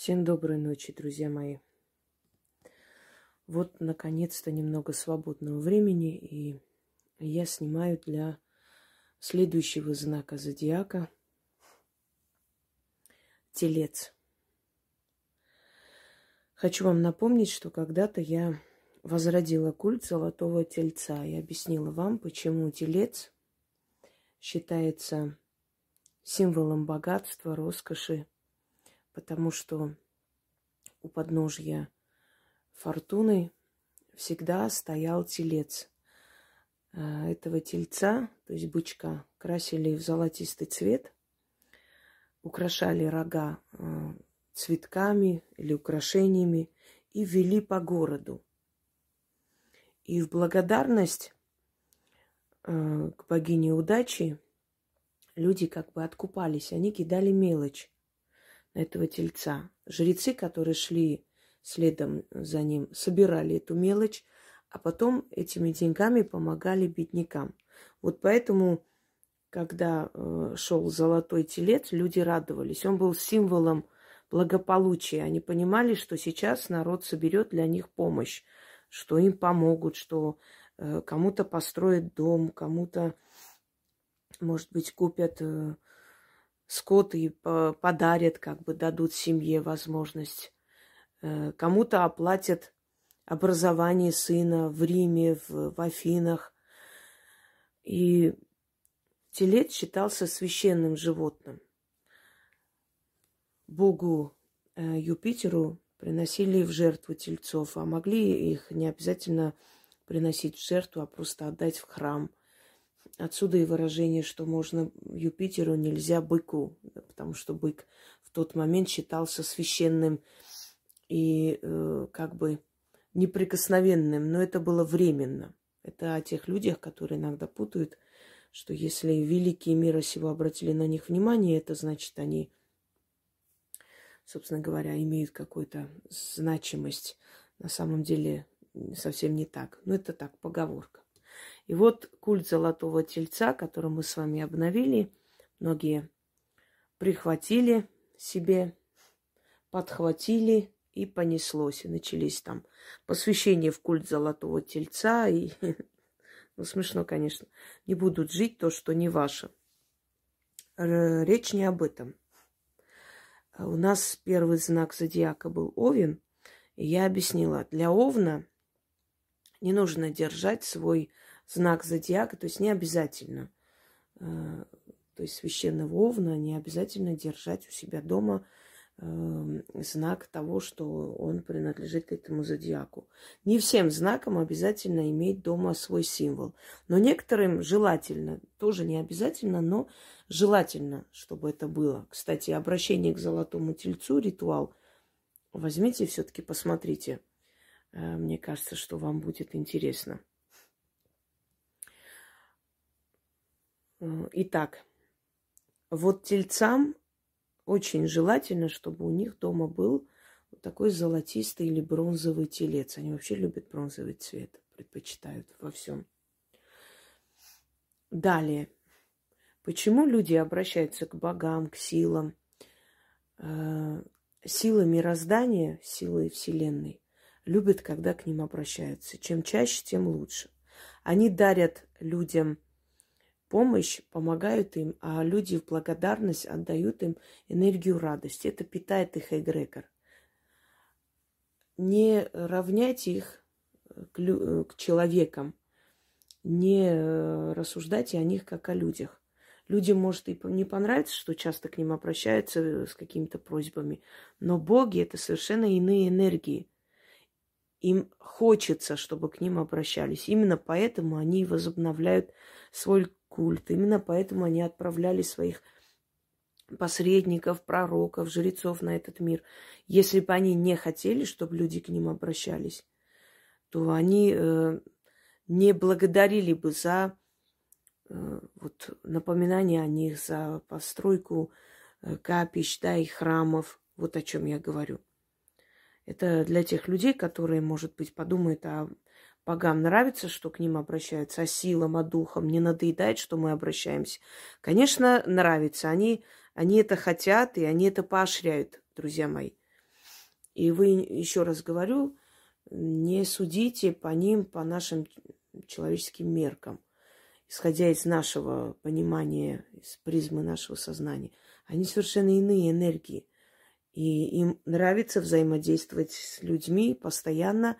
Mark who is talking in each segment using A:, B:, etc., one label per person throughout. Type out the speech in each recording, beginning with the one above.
A: Всем доброй ночи, друзья мои. Вот, наконец-то, немного свободного времени, и я снимаю для следующего знака зодиака Телец. Хочу вам напомнить, что когда-то я возродила культ золотого тельца и объяснила вам, почему телец считается символом богатства, роскоши, потому что у подножья фортуны всегда стоял телец. А, этого тельца, то есть бычка, красили в золотистый цвет, украшали рога а, цветками или украшениями и вели по городу. И в благодарность а, к богине удачи люди как бы откупались, они кидали мелочь этого тельца. Жрецы, которые шли следом за ним, собирали эту мелочь, а потом этими деньгами помогали беднякам. Вот поэтому, когда э, шел золотой телец, люди радовались. Он был символом благополучия. Они понимали, что сейчас народ соберет для них помощь, что им помогут, что э, кому-то построят дом, кому-то, может быть, купят э, скот и подарят, как бы дадут семье возможность. Э, кому-то оплатят образование сына в Риме, в, в Афинах. И телец считался священным животным. Богу э, Юпитеру приносили в жертву тельцов, а могли их не обязательно приносить в жертву, а просто отдать в храм – Отсюда и выражение, что можно Юпитеру нельзя быку, потому что бык в тот момент считался священным и э, как бы неприкосновенным, но это было временно. Это о тех людях, которые иногда путают, что если великие мира сего обратили на них внимание, это значит, они, собственно говоря, имеют какую-то значимость. На самом деле совсем не так. Но это так, поговорка. И вот культ золотого тельца, который мы с вами обновили, многие прихватили себе, подхватили и понеслось. И начались там посвящения в культ золотого тельца. И, ну, смешно, конечно. Не будут жить то, что не ваше. Речь не об этом. У нас первый знак зодиака был Овен. И я объяснила, для Овна не нужно держать свой знак зодиака, то есть не обязательно, э, то есть священного овна не обязательно держать у себя дома э, знак того, что он принадлежит к этому зодиаку. Не всем знакам обязательно иметь дома свой символ. Но некоторым желательно, тоже не обязательно, но желательно, чтобы это было. Кстати, обращение к золотому тельцу, ритуал, возьмите все-таки, посмотрите. Э, мне кажется, что вам будет интересно. Итак, вот тельцам очень желательно, чтобы у них дома был вот такой золотистый или бронзовый телец. Они вообще любят бронзовый цвет, предпочитают во всем. Далее. Почему люди обращаются к богам, к силам? Э, силы мироздания, силы Вселенной любят, когда к ним обращаются. Чем чаще, тем лучше. Они дарят людям – помощь, помогают им, а люди в благодарность отдают им энергию радости. Это питает их эгрегор. Не равняйте их к, лю- к человекам, не э, рассуждайте о них как о людях. Людям, может, и не понравится, что часто к ним обращаются с какими-то просьбами, но боги – это совершенно иные энергии. Им хочется, чтобы к ним обращались. Именно поэтому они возобновляют свой культ. Именно поэтому они отправляли своих посредников, пророков, жрецов на этот мир. Если бы они не хотели, чтобы люди к ним обращались, то они э, не благодарили бы за э, вот, напоминание о них, за постройку э, капищ, да, и храмов. Вот о чем я говорю. Это для тех людей, которые, может быть, подумают о богам нравится, что к ним обращаются, а силам, а духам не надоедает, что мы обращаемся. Конечно, нравится. Они, они это хотят, и они это поощряют, друзья мои. И вы, еще раз говорю, не судите по ним, по нашим человеческим меркам, исходя из нашего понимания, из призмы нашего сознания. Они совершенно иные энергии. И им нравится взаимодействовать с людьми постоянно,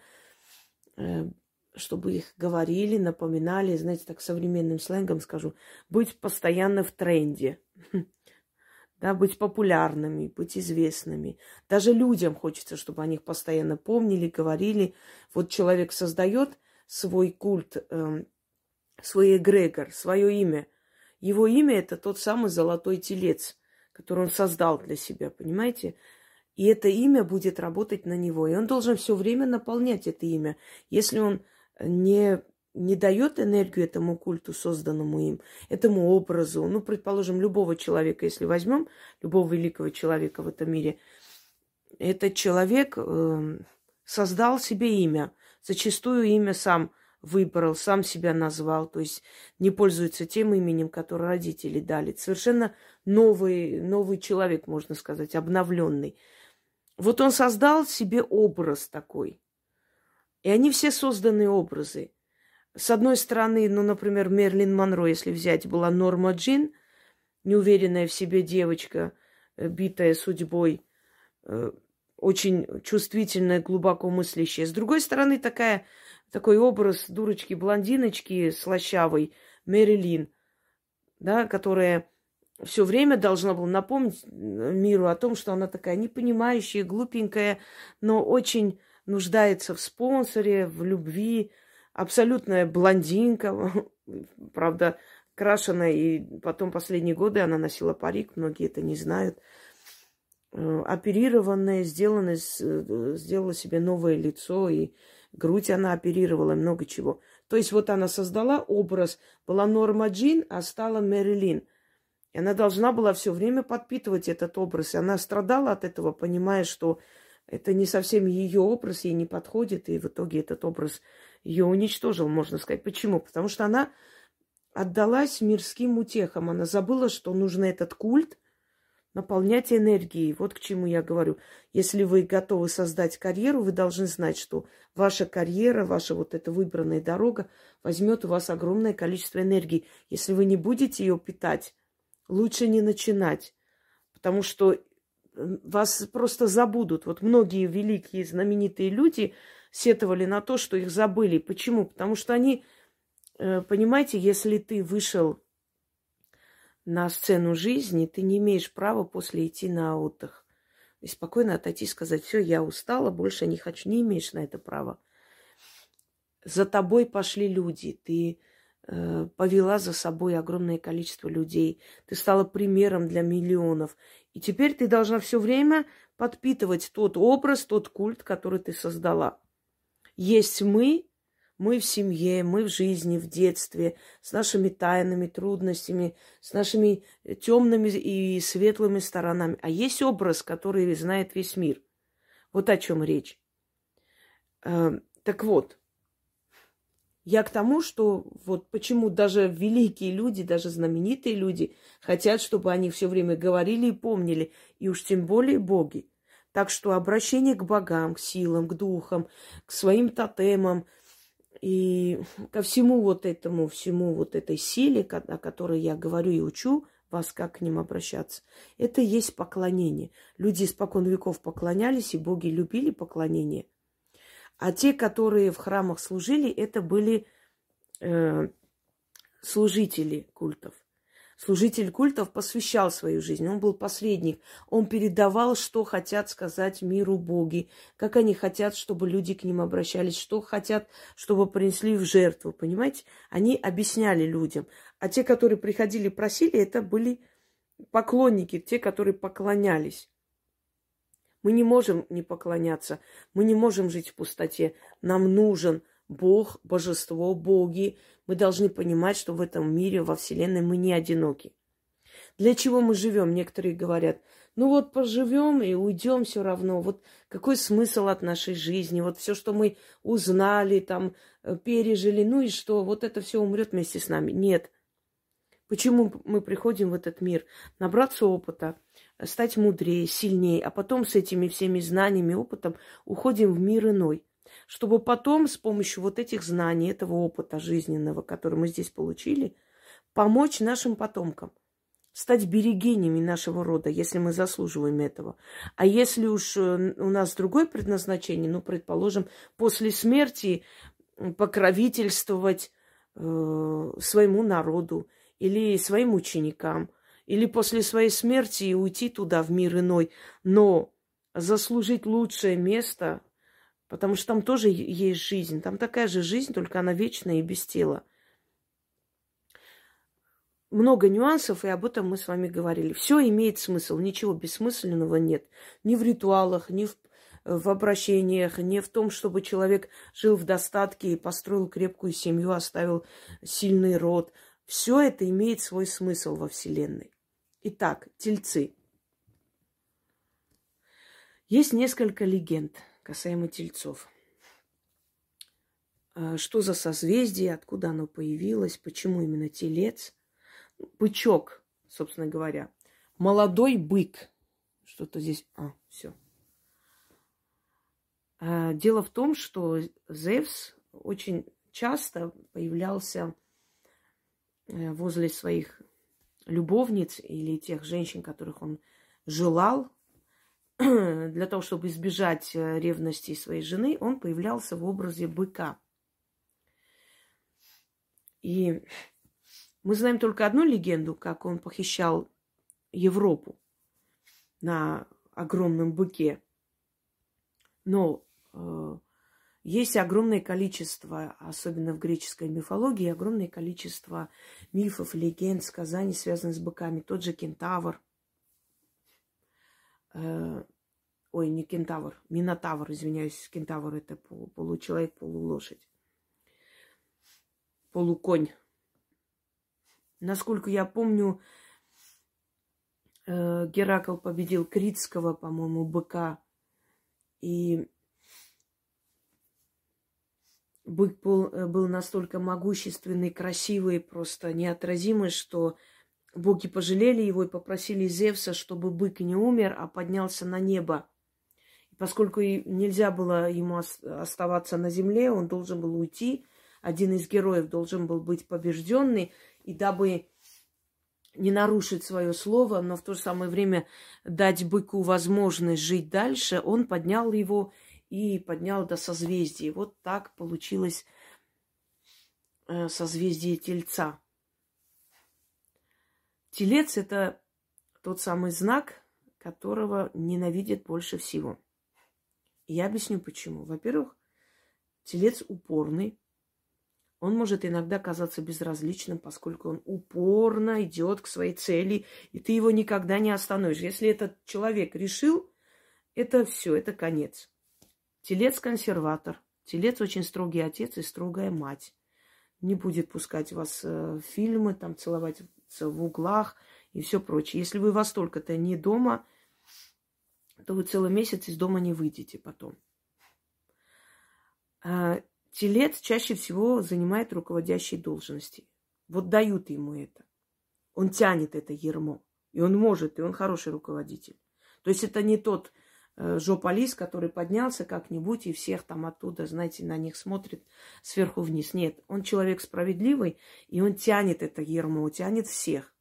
A: э, чтобы их говорили, напоминали, знаете, так современным сленгом скажу, быть постоянно в тренде, да, быть популярными, быть известными. Даже людям хочется, чтобы о них постоянно помнили, говорили. Вот человек создает свой культ, э, свой эгрегор, свое имя. Его имя это тот самый золотой телец, который он создал для себя, понимаете? И это имя будет работать на него. И он должен все время наполнять это имя. Если он не, не дает энергию этому культу, созданному им, этому образу, ну, предположим, любого человека, если возьмем любого великого человека в этом мире, этот человек э, создал себе имя, зачастую имя сам выбрал, сам себя назвал, то есть не пользуется тем именем, которое родители дали. Совершенно новый, новый человек, можно сказать, обновленный. Вот он создал себе образ такой. И они все созданы образы. С одной стороны, ну, например, Мерлин Монро, если взять, была Норма Джин, неуверенная в себе девочка, э, битая судьбой, э, очень чувствительная, глубоко мыслящая. С другой стороны, такая, такой образ дурочки-блондиночки слащавой, Мэрилин, да, которая все время должна была напомнить э, миру о том, что она такая непонимающая, глупенькая, но очень нуждается в спонсоре, в любви. Абсолютная блондинка, правда, крашеная, и потом последние годы она носила парик, многие это не знают. Э, оперированная, сделана, э, сделала себе новое лицо, и грудь она оперировала, много чего. То есть вот она создала образ, была Норма Джин, а стала Мэрилин. И она должна была все время подпитывать этот образ. И она страдала от этого, понимая, что это не совсем ее образ, ей не подходит, и в итоге этот образ ее уничтожил, можно сказать. Почему? Потому что она отдалась мирским утехам. Она забыла, что нужно этот культ – наполнять энергией. Вот к чему я говорю. Если вы готовы создать карьеру, вы должны знать, что ваша карьера, ваша вот эта выбранная дорога возьмет у вас огромное количество энергии. Если вы не будете ее питать, лучше не начинать. Потому что вас просто забудут. Вот многие великие знаменитые люди сетовали на то, что их забыли. Почему? Потому что они, э, понимаете, если ты вышел на сцену жизни, ты не имеешь права после идти на отдых. И спокойно отойти и сказать, все, я устала, больше не хочу. Не имеешь на это права. За тобой пошли люди, ты э, повела за собой огромное количество людей, ты стала примером для миллионов. И теперь ты должна все время подпитывать тот образ, тот культ, который ты создала. Есть мы, мы в семье, мы в жизни, в детстве, с нашими тайнами, трудностями, с нашими темными и светлыми сторонами. А есть образ, который знает весь мир. Вот о чем речь. Э, так вот, я к тому, что вот почему даже великие люди, даже знаменитые люди хотят, чтобы они все время говорили и помнили, и уж тем более боги. Так что обращение к богам, к силам, к духам, к своим тотемам – и ко всему вот этому, всему вот этой силе, о которой я говорю и учу вас, как к ним обращаться, это есть поклонение. Люди испокон веков поклонялись, и боги любили поклонение. А те, которые в храмах служили, это были э, служители культов. Служитель культов посвящал свою жизнь, он был посредник, он передавал, что хотят сказать миру боги, как они хотят, чтобы люди к ним обращались, что хотят, чтобы принесли в жертву, понимаете? Они объясняли людям. А те, которые приходили, просили, это были поклонники, те, которые поклонялись. Мы не можем не поклоняться, мы не можем жить в пустоте. Нам нужен Бог, божество, боги. Мы должны понимать, что в этом мире, во Вселенной мы не одиноки. Для чего мы живем? Некоторые говорят, ну вот поживем и уйдем все равно. Вот какой смысл от нашей жизни? Вот все, что мы узнали, там, э, пережили, ну и что? Вот это все умрет вместе с нами. Нет. Почему мы приходим в этот мир? Набраться опыта, стать мудрее, сильнее, а потом с этими всеми знаниями, опытом уходим в мир иной, чтобы потом с помощью вот этих знаний, этого опыта жизненного, который мы здесь получили, помочь нашим потомкам стать берегинями нашего рода, если мы заслуживаем этого. А если уж э, у нас другое предназначение, ну, предположим, после смерти покровительствовать э, своему народу или своим ученикам, или после своей смерти уйти туда, в мир иной, но заслужить лучшее место, потому что там тоже есть жизнь, там такая же жизнь, только она вечная и без тела много нюансов, и об этом мы с вами говорили. Все имеет смысл, ничего бессмысленного нет. Ни в ритуалах, ни в, в обращениях, ни в том, чтобы человек жил в достатке и построил крепкую семью, оставил сильный род. Все это имеет свой смысл во Вселенной. Итак, тельцы. Есть несколько легенд касаемо тельцов. А, что за созвездие, откуда оно появилось, почему именно телец – бычок, собственно говоря. Молодой бык. Что-то здесь... А, все. А, дело в том, что Зевс очень часто появлялся э, возле своих любовниц или тех женщин, которых он желал, для того, чтобы избежать э, ревности своей жены, он появлялся в образе быка. И мы знаем только одну легенду, как он похищал Европу на огромном быке. Но э, есть огромное количество, особенно в греческой мифологии, огромное количество мифов, легенд, сказаний, связанных с быками. Тот же кентавр. Э, ой, не кентавр, минотавр, извиняюсь, кентавр это получеловек, полулошадь. Полуконь Насколько я помню, э, Геракл победил Критского, по-моему, быка. И бык был, э, был настолько могущественный, красивый, просто неотразимый, что боги пожалели его и попросили Зевса, чтобы бык не умер, а поднялся на небо. И поскольку нельзя было ему оставаться на земле, он должен был уйти. Один из героев должен был быть побежденный – и дабы не нарушить свое слово, но в то же самое время дать быку возможность жить дальше, он поднял его и поднял до созвездия. Вот так получилось э, созвездие Тельца. Телец – это тот самый знак, которого ненавидят больше всего. Я объясню почему. Во-первых, телец упорный, он может иногда казаться безразличным, поскольку он упорно идет к своей цели, и ты его никогда не остановишь. Если этот человек решил, это все, это конец. Телец консерватор. Телец очень строгий отец и строгая мать. Не будет пускать вас э, в фильмы, там целовать в углах и все прочее. Если вы вас только-то не дома, то вы целый месяц из дома не выйдете потом. А, Телец чаще всего занимает руководящие должности. Вот дают ему это. Он тянет это ермо. И он может, и он хороший руководитель. То есть это не тот э, жополис, который поднялся как-нибудь и всех там оттуда, знаете, на них смотрит сверху вниз. Нет, он человек справедливый, и он тянет это ермо, тянет всех.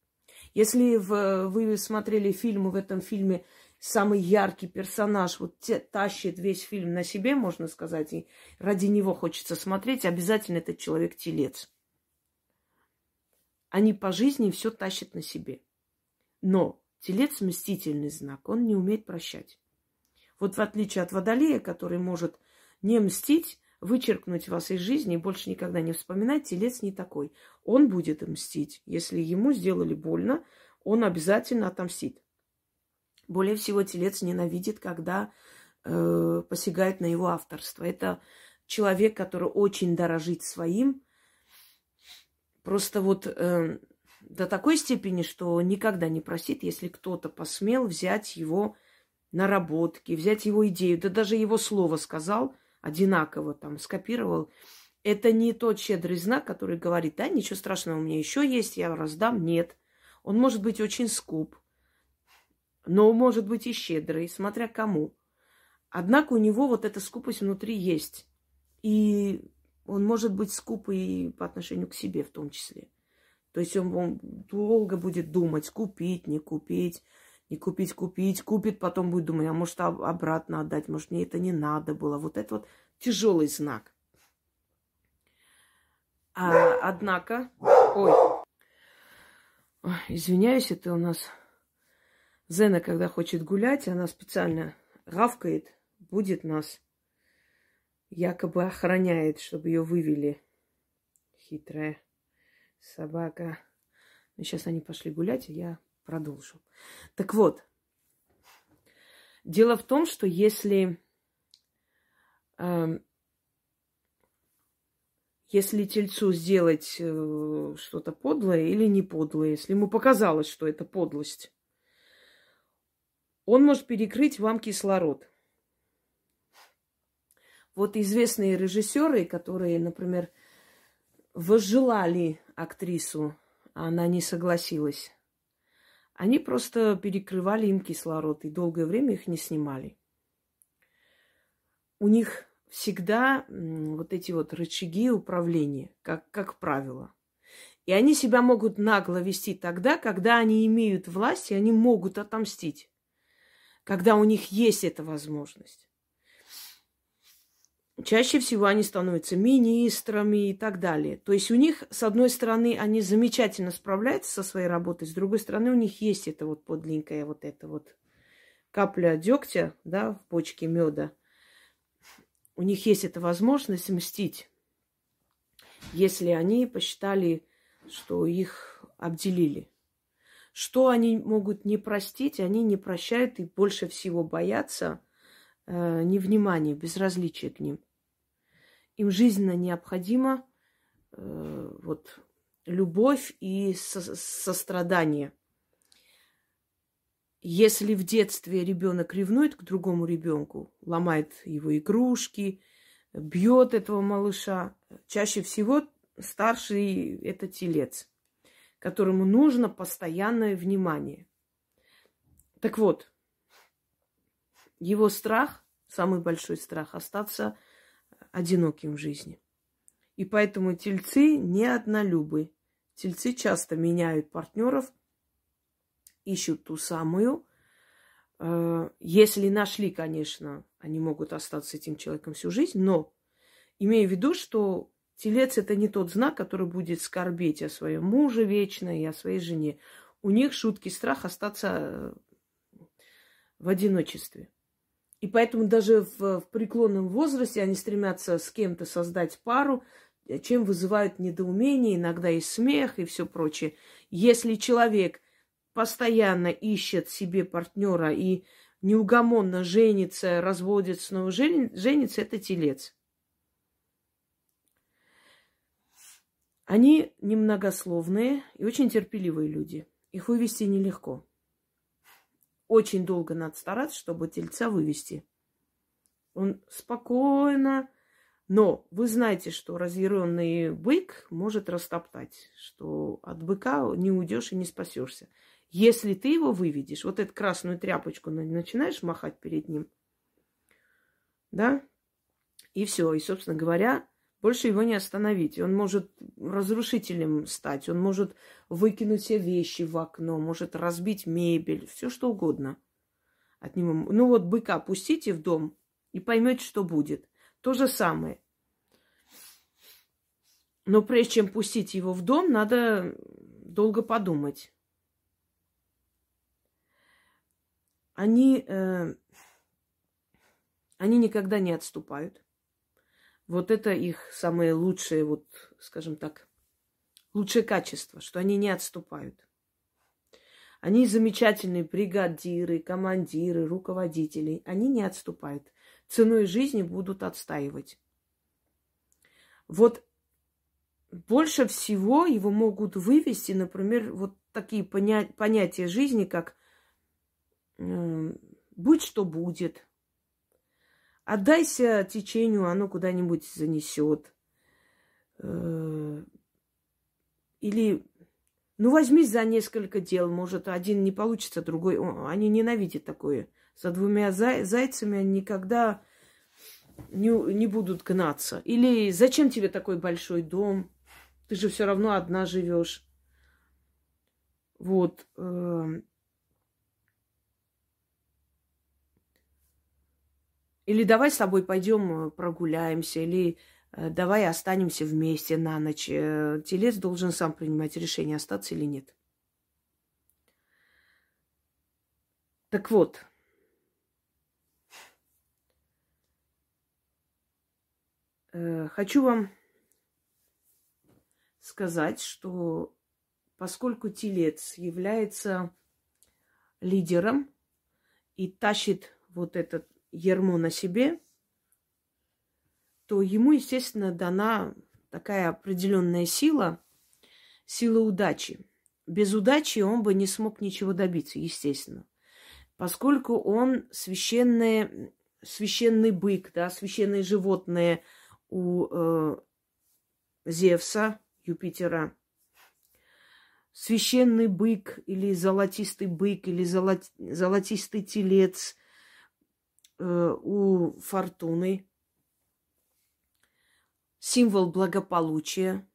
A: Если в, вы смотрели фильмы, в этом фильме самый яркий персонаж, вот те, тащит весь фильм на себе, можно сказать, и ради него хочется смотреть, обязательно этот человек телец. Они по жизни все тащат на себе. Но телец мстительный знак, он не умеет прощать. Вот в отличие от водолея, который может не мстить, вычеркнуть вас из жизни и больше никогда не вспоминать, телец не такой. Он будет мстить. Если ему сделали больно, он обязательно отомстит. Более всего, телец ненавидит, когда э, посягает на его авторство. Это человек, который очень дорожит своим. Просто вот э, до такой степени, что никогда не простит, если кто-то посмел взять его наработки, взять его идею, да даже его слово сказал одинаково, там, скопировал. Это не тот щедрый знак, который говорит, да, ничего страшного, у меня еще есть, я раздам. Нет. Он может быть очень скуп, но может быть и щедрый, смотря кому. Однако у него вот эта скупость внутри есть. И он может быть скупый по отношению к себе в том числе. То есть он, он долго будет думать, купить, не купить, не купить, купить, купит, потом будет думать, а может обратно отдать, может мне это не надо было. Вот это вот тяжелый знак. А, однако, ой, ой, извиняюсь, это у нас Зена, когда хочет гулять, она специально гавкает, будет нас якобы охраняет, чтобы ее вывели. Хитрая собака. Ну, сейчас они пошли гулять, и я продолжу. Так вот, дело в том, что если, э, если тельцу сделать э, что-то подлое или не подлое, если ему показалось, что это подлость, он может перекрыть вам кислород. Вот известные режиссеры, которые, например, возжелали актрису, а она не согласилась, они просто перекрывали им кислород и долгое время их не снимали. У них всегда вот эти вот рычаги управления, как, как правило. И они себя могут нагло вести тогда, когда они имеют власть, и они могут отомстить, когда у них есть эта возможность. Чаще всего они становятся министрами и так далее. То есть у них, с одной стороны, они замечательно справляются со своей работой, с другой стороны, у них есть это вот подленькая вот эта вот капля дегтя, да, в почке меда. У них есть эта возможность мстить, если они посчитали, что их обделили. Что они могут не простить, они не прощают и больше всего боятся э, невнимания, безразличия к ним им жизненно необходимо э, вот, любовь и со- сострадание. Если в детстве ребенок ревнует к другому ребенку, ломает его игрушки, бьет этого малыша, чаще всего старший это телец, которому нужно постоянное внимание. Так вот, его страх, самый большой страх, остаться одиноким в жизни. И поэтому тельцы не однолюбы. Тельцы часто меняют партнеров, ищут ту самую. Э, если нашли, конечно, они могут остаться этим человеком всю жизнь, но имея в виду, что телец это не тот знак, который будет скорбеть о своем муже вечно и о своей жене. У них шутки страх остаться в одиночестве. И поэтому даже в, в преклонном возрасте они стремятся с кем-то создать пару, чем вызывают недоумение, иногда и смех, и все прочее. Если человек постоянно ищет себе партнера и неугомонно женится, разводится, снова женится, это телец. Они немногословные и очень терпеливые люди. Их вывести нелегко. Очень долго надо стараться, чтобы тельца вывести. Он спокойно, но вы знаете, что разъяренный бык может растоптать, что от быка не уйдешь и не спасешься. Если ты его выведешь, вот эту красную тряпочку начинаешь махать перед ним, да, и все. И, собственно говоря, больше его не остановить. Он может разрушителем стать, он может выкинуть все вещи в окно, может разбить мебель, все что угодно от него. Ну вот быка пустите в дом и поймете, что будет. То же самое. Но прежде чем пустить его в дом, надо долго подумать. Они, э, они никогда не отступают. Вот это их самое лучшее, вот, скажем так, лучшее качество, что они не отступают. Они замечательные бригадиры, командиры, руководители. Они не отступают. Ценой жизни будут отстаивать. Вот больше всего его могут вывести, например, вот такие поня- понятия жизни, как э, «будь что будет», Отдайся течению, оно куда-нибудь занесет. Э, или Ну, возьмись за несколько дел. Может, один не получится, другой... Они ненавидят такое. За двумя зай... зайцами они никогда не, не будут гнаться. Или зачем тебе такой большой дом? Ты же все равно одна живешь. Вот. Или давай с тобой пойдем э, прогуляемся, или э, давай останемся вместе на ночь. Э, телец должен сам принимать решение, остаться или нет. Так вот, хочу вам сказать, что поскольку телец является лидером и тащит вот этот ермо на себе, то ему, естественно, дана такая определенная сила, сила удачи. Без удачи он бы не смог ничего добиться, естественно. Поскольку он священный, священный бык, да, священное животное у э, Зевса, Юпитера, священный бык или золотистый бык или золот, золотистый телец у фортуны, символ благополучия,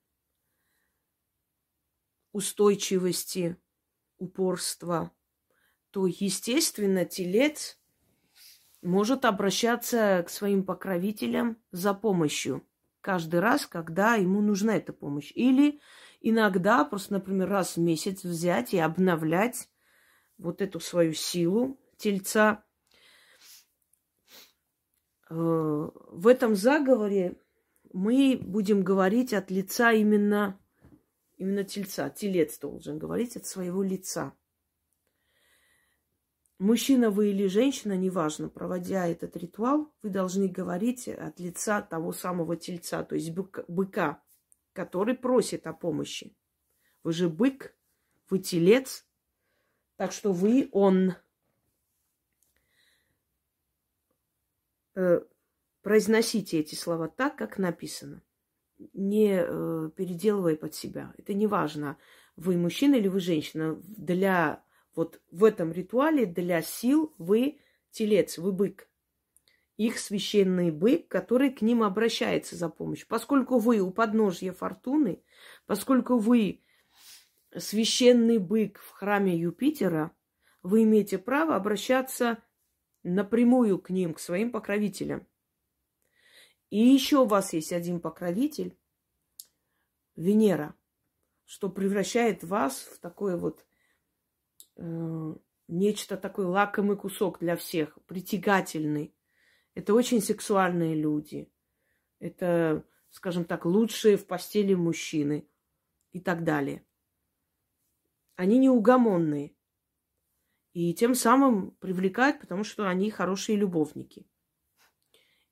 A: устойчивости, упорства, то, естественно, телец может обращаться к своим покровителям за помощью каждый раз, когда ему нужна эта помощь. Или иногда, просто, например, раз в месяц взять и обновлять вот эту свою силу тельца – Э, в этом заговоре мы будем говорить от лица именно, именно тельца. Телец должен говорить от своего лица. Мужчина вы или женщина, неважно, проводя этот ритуал, вы должны говорить от лица того самого тельца, то есть быка, который просит о помощи. Вы же бык, вы телец, так что вы он. Э, произносите эти слова так, как написано. Не э, переделывая под себя. Это не важно, вы мужчина или вы женщина. Для вот в этом ритуале, для сил вы телец, вы бык. Их священный бык, который к ним обращается за помощью. Поскольку вы у подножья фортуны, поскольку вы священный бык в храме Юпитера, вы имеете право обращаться напрямую к ним, к своим покровителям. И еще у вас есть один покровитель, Венера, что превращает вас в такой вот э, нечто такой лакомый кусок для всех, притягательный. Это очень сексуальные люди. Это, скажем так, лучшие в постели мужчины и так далее. Они неугомонные. И тем самым привлекают, потому что они хорошие любовники.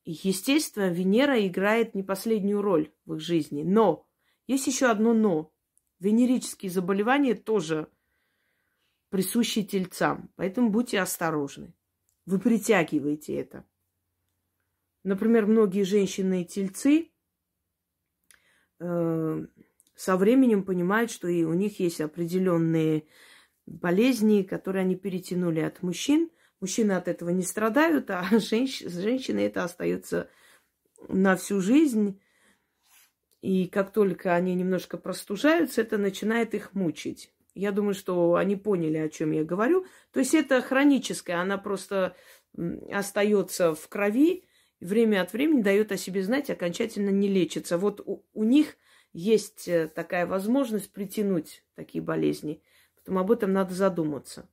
A: И, естественно, Венера играет не последнюю роль в их жизни. Но есть еще одно но. Венерические заболевания тоже присущи тельцам. Поэтому будьте осторожны. Вы притягиваете это. Например, многие женщины и тельцы э, со временем понимают, что и у них есть определенные болезни, которые они перетянули от мужчин. Мужчины от этого не страдают, а женщ... женщины это остается на всю жизнь. И как только они немножко простужаются, это начинает их мучить. Я думаю, что они поняли, о чем я говорю. То есть это хроническое, она просто остается в крови, время от времени дает о себе знать, окончательно не лечится. Вот у, у них есть э, такая возможность притянуть такие болезни. Поэтому об этом надо задуматься.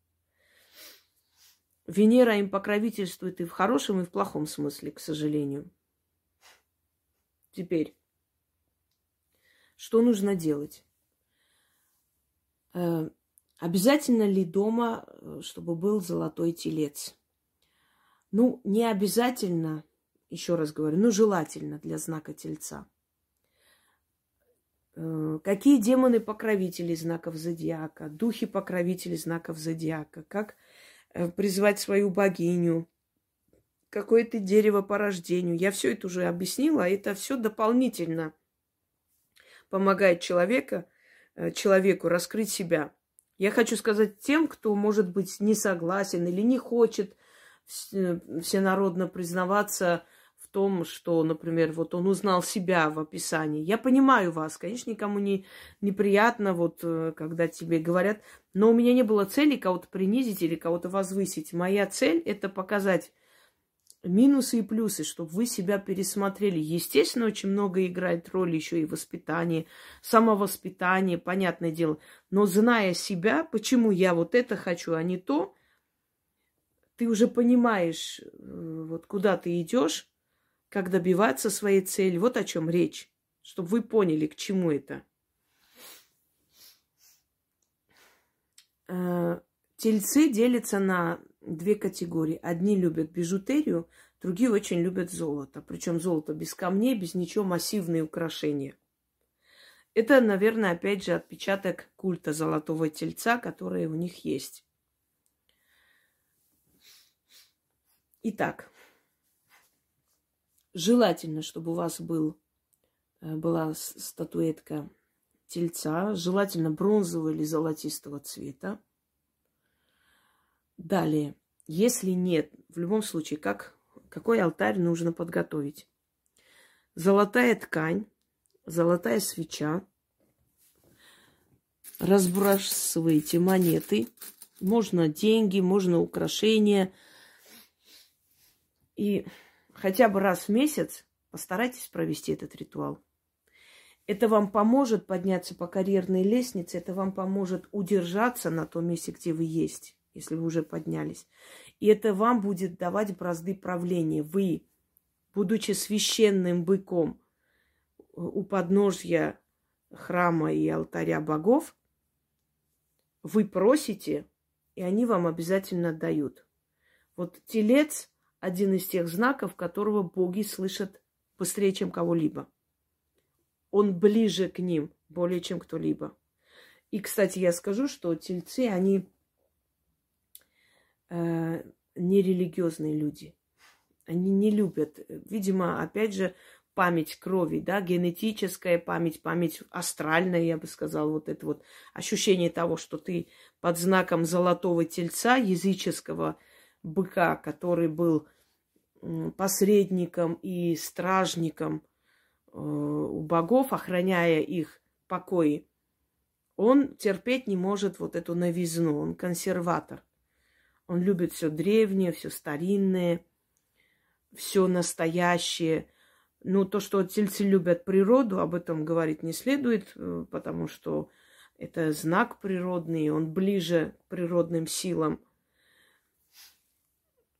A: Венера им покровительствует и в хорошем, и в плохом смысле, к сожалению. Теперь, что нужно делать? Э, обязательно ли дома, э, чтобы был золотой телец? Ну, не обязательно, еще раз говорю, но желательно для знака тельца. Э, какие демоны-покровители знаков зодиака, духи-покровители знаков зодиака, как э, призвать свою богиню, какое-то дерево по рождению. Я все это уже объяснила, а это все дополнительно помогает человека, э, человеку раскрыть себя. Я хочу сказать тем, кто, может быть, не согласен или не хочет всенародно признаваться том, что, например, вот он узнал себя в описании. Я понимаю вас, конечно, никому не неприятно, вот э, когда тебе говорят, но у меня не было цели кого-то принизить или кого-то возвысить. Моя цель это показать минусы и плюсы, чтобы вы себя пересмотрели. Естественно, очень много играет роль еще и воспитание, самовоспитание, понятное дело. Но зная себя, почему я вот это хочу, а не то, ты уже понимаешь, э, вот куда ты идешь, как добиваться своей цели. Вот о чем речь, чтобы вы поняли, к чему это. Э, тельцы делятся на две категории. Одни любят бижутерию, другие очень любят золото. Причем золото без камней, без ничего, массивные украшения. Это, наверное, опять же отпечаток культа золотого тельца, который у них есть. Итак, желательно, чтобы у вас был, э, была статуэтка тельца, желательно бронзового или золотистого цвета. Далее, если нет, в любом случае, как, какой алтарь нужно подготовить? Золотая ткань, золотая свеча, разбрасывайте монеты, можно деньги, можно украшения. И хотя бы раз в месяц постарайтесь провести этот ритуал. Это вам поможет подняться по карьерной лестнице, это вам поможет удержаться на том месте, где вы есть если вы уже поднялись. И это вам будет давать бразды правления. Вы, будучи священным быком у подножья храма и алтаря богов, вы просите, и они вам обязательно дают. Вот телец – один из тех знаков, которого боги слышат быстрее, чем кого-либо. Он ближе к ним, более чем кто-либо. И, кстати, я скажу, что тельцы, они э, нерелигиозные люди. Они не любят, видимо, опять же, память крови, да, генетическая память, память астральная, я бы сказала, вот это вот ощущение того, что ты под знаком золотого тельца языческого быка, который был посредником и стражником э, у богов, охраняя их покои, он терпеть не может вот эту новизну, он консерватор. Он любит все древнее, все старинное, все настоящее. Ну, то, что тельцы любят природу, об этом говорить не следует, э, потому что это знак природный, он ближе к природным силам.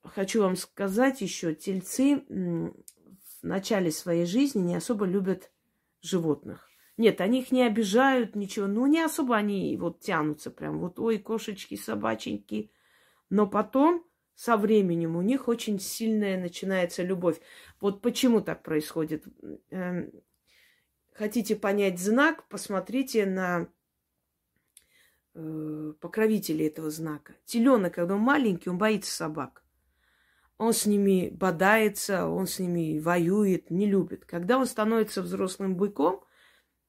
A: Хочу вам сказать еще, тельцы в начале своей жизни не особо любят животных. Нет, они их не обижают, ничего. Ну, не особо они вот тянутся прям. Вот, ой, кошечки, собаченьки. Но потом, со временем, у них очень сильная начинается любовь. Вот почему так происходит? Эм, хотите понять знак, посмотрите на э, покровителей этого знака. Теленок, когда он маленький, он боится собак. Он с ними бодается, он с ними воюет, не любит. Когда он становится взрослым быком,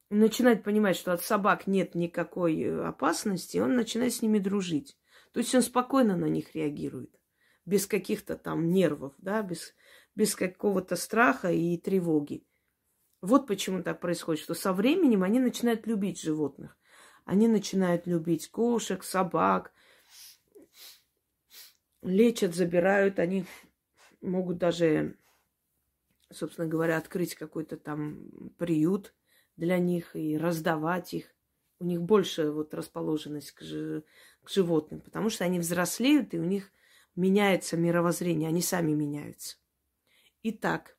A: начинает понимать, что от собак нет никакой э, опасности, он начинает с ними дружить. То есть он спокойно на них реагирует, без каких-то там нервов, да, без, без какого-то страха и тревоги. Вот почему так происходит, что со временем они начинают любить животных. Они начинают любить кошек, собак, лечат, забирают, они могут даже, собственно говоря, открыть какой-то там приют для них и раздавать их. У них больше вот расположенность к, к животным, потому что они взрослеют, и у них меняется мировоззрение, они сами меняются. Итак,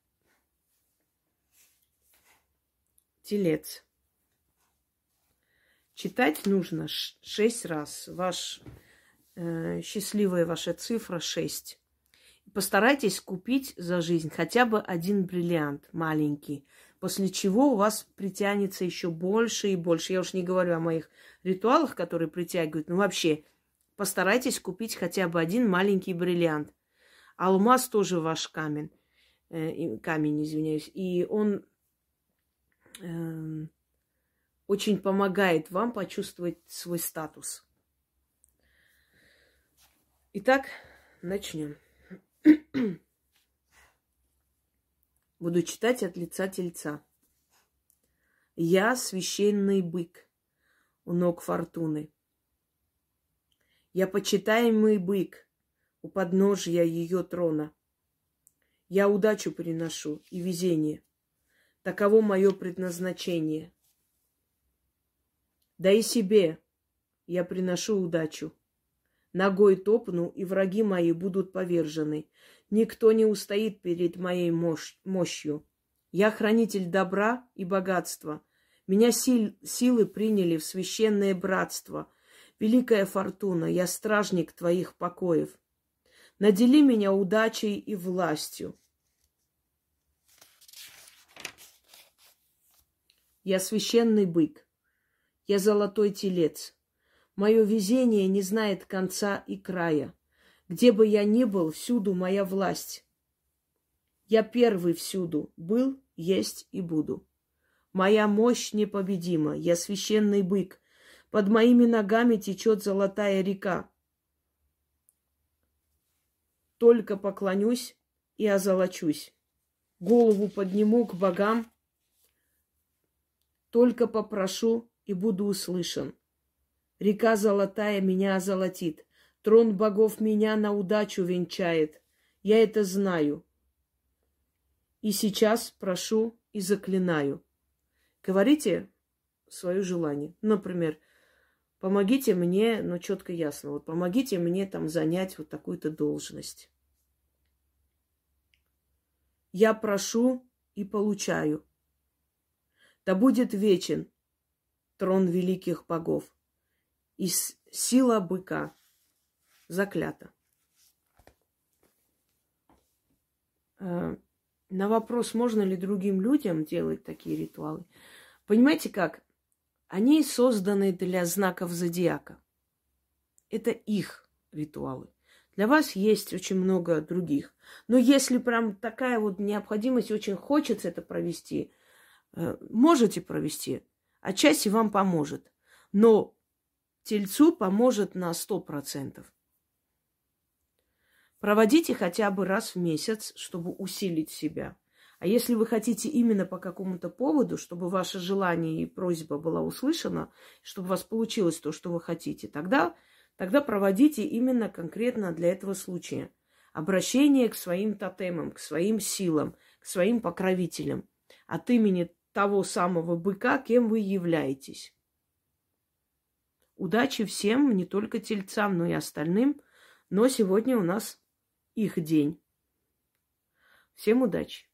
A: телец. Читать нужно шесть раз. Ваш счастливая ваша цифра шесть. Постарайтесь купить за жизнь хотя бы один бриллиант маленький, после чего у вас притянется еще больше и больше. Я уж не говорю о моих ритуалах, которые притягивают, но вообще постарайтесь купить хотя бы один маленький бриллиант. Алмаз тоже ваш камень, э, камень, извиняюсь, и он э, очень помогает вам почувствовать свой статус. Итак, начнем. Буду читать от лица тельца. Я священный бык у ног фортуны. Я почитаемый бык у подножия ее трона. Я удачу приношу и везение. Таково мое предназначение. Да и себе я приношу удачу. Ногой топну, и враги мои будут повержены. Никто не устоит перед моей мощь, мощью. Я хранитель добра и богатства. Меня сил, силы приняли в священное братство. Великая фортуна, я стражник твоих покоев. Надели меня удачей и властью. Я священный бык. Я золотой телец. Мое везение не знает конца и края. Где бы я ни был, всюду моя власть. Я первый всюду был, есть и буду. Моя мощь непобедима, я священный бык. Под моими ногами течет золотая река. Только поклонюсь и озолочусь. Голову подниму к богам, только попрошу и буду услышан. Река золотая меня озолотит. Трон богов меня на удачу венчает. Я это знаю. И сейчас прошу и заклинаю. Говорите свое желание. Например, помогите мне, ну, четко ясно, вот помогите мне там занять вот такую-то должность. Я прошу и получаю. Да будет вечен трон великих богов и сила быка заклята. А, на вопрос, можно ли другим людям делать такие ритуалы. Понимаете как? Они созданы для знаков зодиака. Это их ритуалы. Для вас есть очень много других. Но если прям такая вот необходимость, очень хочется это провести, э, можете провести. Отчасти вам поможет. Но тельцу поможет на 100%. Проводите хотя бы раз в месяц, чтобы усилить себя. А если вы хотите именно по какому-то поводу, чтобы ваше желание и просьба была услышана, чтобы у вас получилось то, что вы хотите, тогда, тогда проводите именно конкретно для этого случая. Обращение к своим тотемам, к своим силам, к своим покровителям от имени того самого быка, кем вы являетесь. Удачи всем, не только тельцам, но и остальным. Но сегодня у нас их день. Всем удачи!